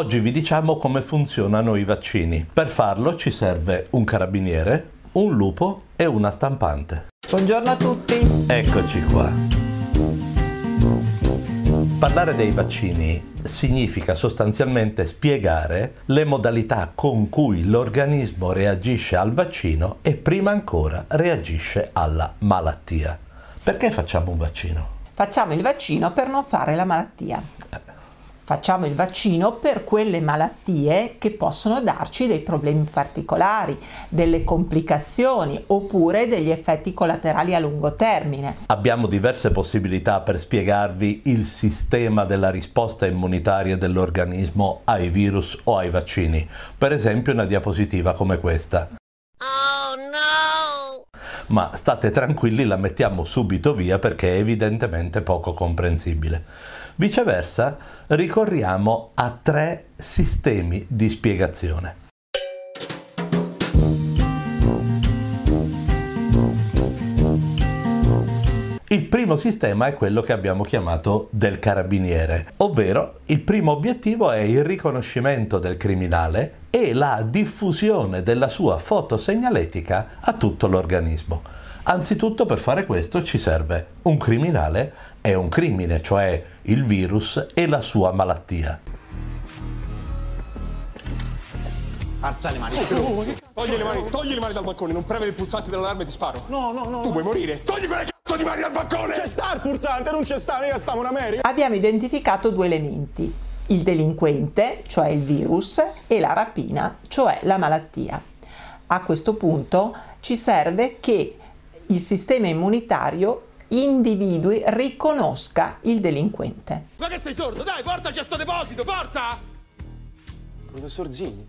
Oggi vi diciamo come funzionano i vaccini. Per farlo ci serve un carabiniere, un lupo e una stampante. Buongiorno a tutti. Eccoci qua. Parlare dei vaccini significa sostanzialmente spiegare le modalità con cui l'organismo reagisce al vaccino e prima ancora reagisce alla malattia. Perché facciamo un vaccino? Facciamo il vaccino per non fare la malattia. Facciamo il vaccino per quelle malattie che possono darci dei problemi particolari, delle complicazioni oppure degli effetti collaterali a lungo termine. Abbiamo diverse possibilità per spiegarvi il sistema della risposta immunitaria dell'organismo ai virus o ai vaccini. Per esempio una diapositiva come questa. Oh no! Ma state tranquilli, la mettiamo subito via perché è evidentemente poco comprensibile. Viceversa, ricorriamo a tre sistemi di spiegazione. Il primo sistema è quello che abbiamo chiamato del carabiniere, ovvero il primo obiettivo è il riconoscimento del criminale e la diffusione della sua fotosegnaletica a tutto l'organismo. Anzitutto per fare questo ci serve un criminale e un crimine, cioè il virus e la sua malattia. Alza le mani, Togli le mani, togli le mani dal balcone, non premere il pulsante dell'allarme e ti sparo. No, no, no. Tu vuoi morire? Togli quelle cazzo di mani dal balcone! C'è sta il pulsante, non c'è sta, mica stiamo in America. Abbiamo identificato due elementi, il delinquente, cioè il virus, e la rapina, cioè la malattia. A questo punto ci serve che il sistema immunitario individui, riconosca il delinquente. Ma che sei sordo? Dai, portaci a sto deposito, forza! Professor Zini.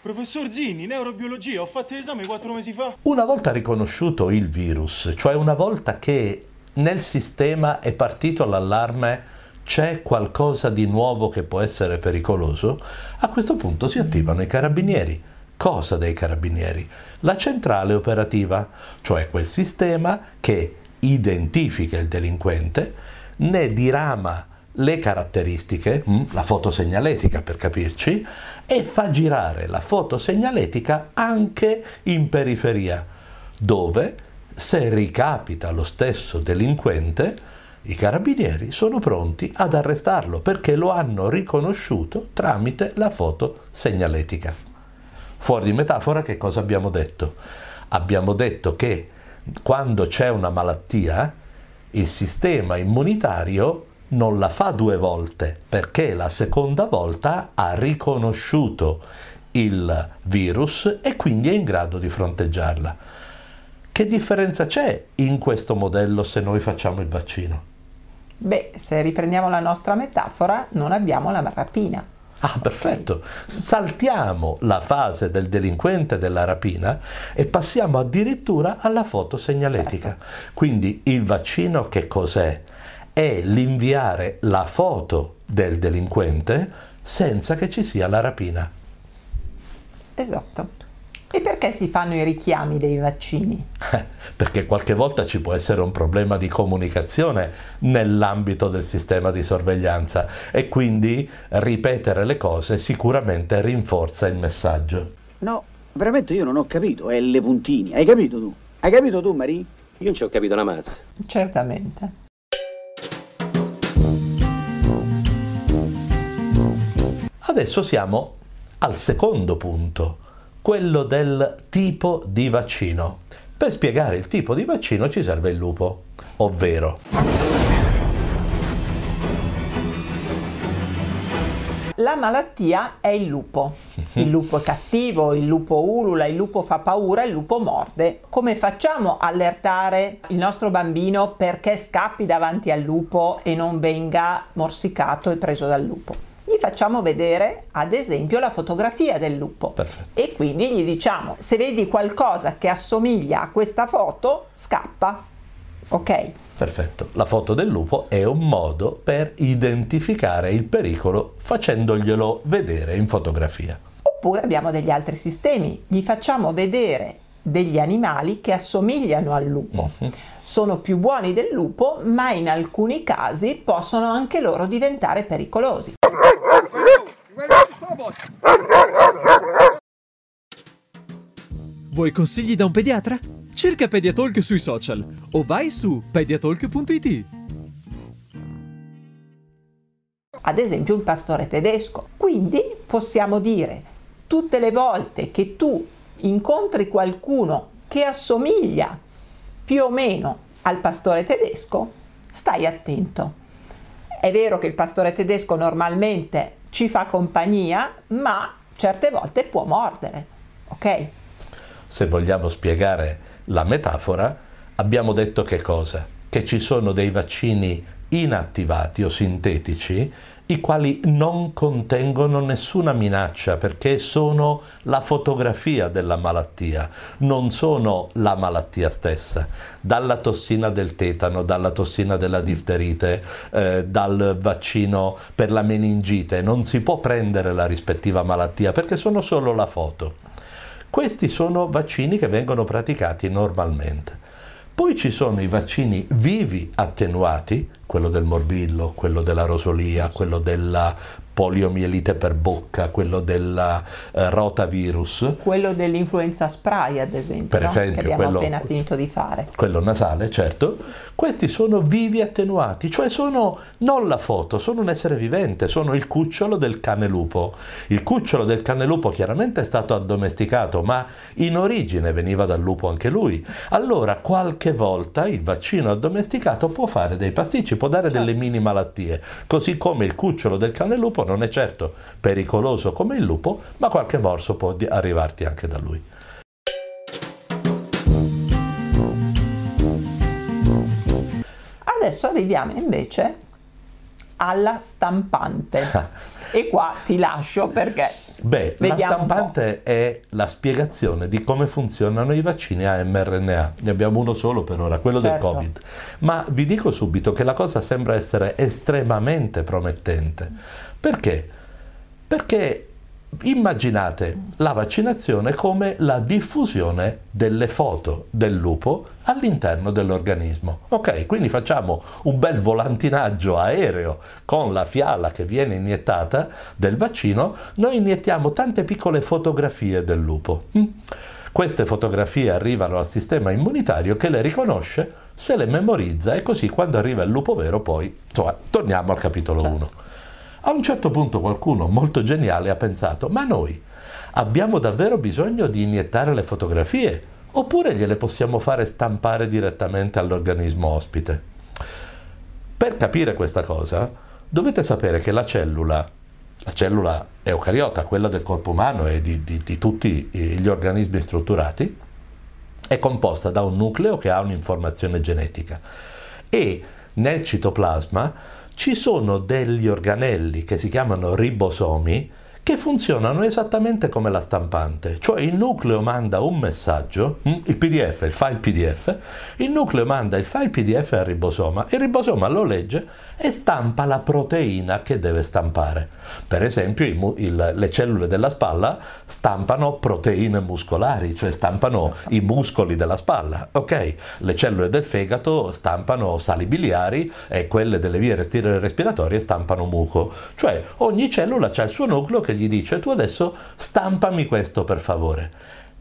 Professor Zini, neurobiologia, ho fatto l'esame quattro mesi fa. Una volta riconosciuto il virus, cioè una volta che nel sistema è partito l'allarme c'è qualcosa di nuovo che può essere pericoloso, a questo punto si attivano i carabinieri. Cosa dei carabinieri? La centrale operativa, cioè quel sistema che identifica il delinquente, ne dirama le caratteristiche, mm, la fotosegnaletica per capirci, e fa girare la fotosegnaletica anche in periferia, dove se ricapita lo stesso delinquente, i carabinieri sono pronti ad arrestarlo perché lo hanno riconosciuto tramite la fotosegnaletica. Fuori di metafora che cosa abbiamo detto? Abbiamo detto che quando c'è una malattia il sistema immunitario non la fa due volte perché la seconda volta ha riconosciuto il virus e quindi è in grado di fronteggiarla. Che differenza c'è in questo modello se noi facciamo il vaccino? Beh, se riprendiamo la nostra metafora, non abbiamo la rapina. Ah, perfetto. Saltiamo la fase del delinquente della rapina e passiamo addirittura alla fotosegnaletica. Certo. Quindi il vaccino che cos'è? È l'inviare la foto del delinquente senza che ci sia la rapina. Esatto. Perché si fanno i richiami dei vaccini? Eh, perché qualche volta ci può essere un problema di comunicazione nell'ambito del sistema di sorveglianza e quindi ripetere le cose sicuramente rinforza il messaggio. No, veramente io non ho capito, è le puntini. Hai capito tu? Hai capito tu, Marie? Io non ci ho capito una mazza. Certamente. Adesso siamo al secondo punto quello del tipo di vaccino. Per spiegare il tipo di vaccino ci serve il lupo, ovvero La malattia è il lupo. Il lupo è cattivo, il lupo ulula, il lupo fa paura, il lupo morde. Come facciamo a allertare il nostro bambino perché scappi davanti al lupo e non venga morsicato e preso dal lupo? Gli facciamo vedere ad esempio la fotografia del lupo. Perfetto. e quindi gli diciamo se vedi qualcosa che assomiglia a questa foto scappa. Ok? Perfetto. La foto del lupo è un modo per identificare il pericolo facendoglielo vedere in fotografia. Oppure abbiamo degli altri sistemi. Gli facciamo vedere degli animali che assomigliano al lupo. Mm-hmm. sono più buoni del lupo ma in alcuni casi possono anche loro diventare pericolosi Vuoi consigli da un pediatra? Cerca Pediatalk sui social o vai su pediatalk.it. Ad esempio un pastore tedesco. Quindi possiamo dire tutte le volte che tu incontri qualcuno che assomiglia più o meno al pastore tedesco, stai attento. È vero che il pastore tedesco normalmente ci fa compagnia, ma certe volte può mordere, ok? Se vogliamo spiegare la metafora, abbiamo detto che cosa? Che ci sono dei vaccini inattivati o sintetici i quali non contengono nessuna minaccia perché sono la fotografia della malattia, non sono la malattia stessa. Dalla tossina del tetano, dalla tossina della difterite, eh, dal vaccino per la meningite, non si può prendere la rispettiva malattia perché sono solo la foto. Questi sono vaccini che vengono praticati normalmente. Poi ci sono i vaccini vivi attenuati, quello del morbillo, quello della rosolia, quello della poliomielite per bocca, quello del eh, rotavirus. Quello dell'influenza spray, ad esempio, Per no? esempio, che abbiamo quello- appena finito di fare. quello nasale, certo, questi sono vivi attenuati, cioè sono non la foto, sono un essere vivente, sono il cucciolo del cane lupo. Il cucciolo del cane lupo chiaramente è stato addomesticato, ma in origine veniva dal lupo anche lui. Allora, qualche volta il vaccino addomesticato può fare dei pasticci, può dare delle mini malattie, così come il cucciolo del cane lupo non è certo pericoloso come il lupo, ma qualche morso può arrivarti anche da lui. Adesso arriviamo invece alla stampante. e qua ti lascio perché Beh, la Vediamo po'. stampante è la spiegazione di come funzionano i vaccini a mRNA. Ne abbiamo uno solo per ora, quello Certo. del Covid. Ma vi dico subito che la cosa sembra essere estremamente promettente. Perché? Perché immaginate la vaccinazione come la diffusione delle foto del lupo all'interno dell'organismo. Ok, quindi facciamo un bel volantinaggio aereo con la fiala che viene iniettata del vaccino, noi iniettiamo tante piccole fotografie del lupo. Mm? Queste fotografie arrivano al sistema immunitario che le riconosce, se le memorizza e così quando arriva il lupo vero poi, insomma, torniamo al capitolo 1. A un certo punto qualcuno molto geniale ha pensato, ma noi abbiamo davvero bisogno di iniettare le fotografie oppure gliele possiamo fare stampare direttamente all'organismo ospite? Per capire questa cosa dovete sapere che la cellula, la cellula eucariota, quella del corpo umano e di, di- di tutti gli organismi strutturati, è composta da un nucleo che ha un'informazione genetica e nel citoplasma ci sono degli organelli che si chiamano ribosomi che funzionano esattamente come la stampante, cioè il nucleo manda un messaggio, mm, il PDF, il file PDF, il nucleo manda il file PDF al ribosoma, il ribosoma lo legge e stampa la proteina che deve stampare. Per esempio i mu- il- le cellule della spalla stampano proteine muscolari, cioè stampano i muscoli della spalla, ok? Le cellule del fegato stampano sali biliari e quelle delle vie respiratorie stampano muco. Cioè ogni cellula ha il suo nucleo che gli dice tu adesso stampami questo per favore.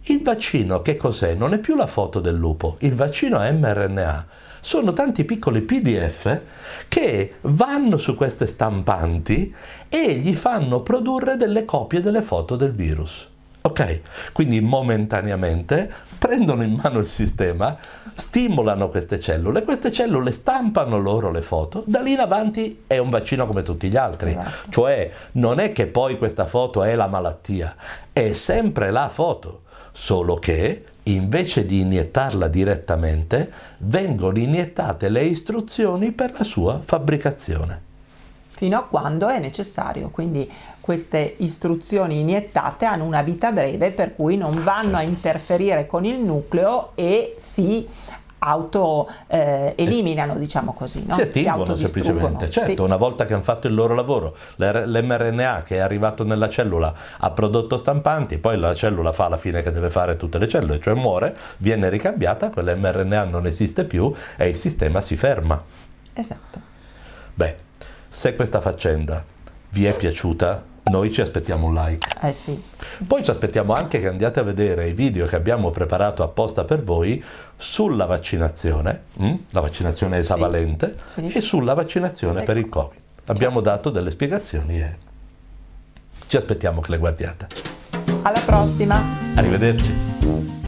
Il vaccino che cos'è? Non è più la foto del lupo, il vaccino è mRNA. Sono tanti piccoli PDF che vanno su queste stampanti e gli fanno produrre delle copie delle foto del virus. Ok? Quindi momentaneamente prendono in mano il sistema, stimolano queste cellule, queste cellule stampano loro le foto, da lì in avanti è un vaccino come tutti gli altri. Esatto. Cioè non è che poi questa foto è la malattia, è sempre la foto, solo che invece di iniettarla direttamente vengono iniettate le istruzioni per la sua fabbricazione. Fino a quando è necessario. Quindi queste istruzioni iniettate hanno una vita breve per cui non vanno a interferire con il nucleo e si auto eh, eliminano, diciamo così, no? si estinguono autodistruggono. semplicemente. Certo, Sì. una volta che hanno fatto il loro lavoro, l'mRNA che è arrivato nella cellula ha prodotto stampanti, poi la cellula fa la fine che deve fare tutte le cellule, cioè muore, viene ricambiata, quell'mRNA non esiste più e il sistema si ferma. Esatto. Beh, se questa faccenda vi è piaciuta, noi ci aspettiamo un like. Eh sì. Poi ci aspettiamo anche che andiate a vedere i video che abbiamo preparato apposta per voi sulla vaccinazione, mm? la vaccinazione esavalente, Sì. e sulla vaccinazione Ecco. per il Covid. Abbiamo dato delle spiegazioni e ci aspettiamo che le guardiate. Alla prossima! Arrivederci.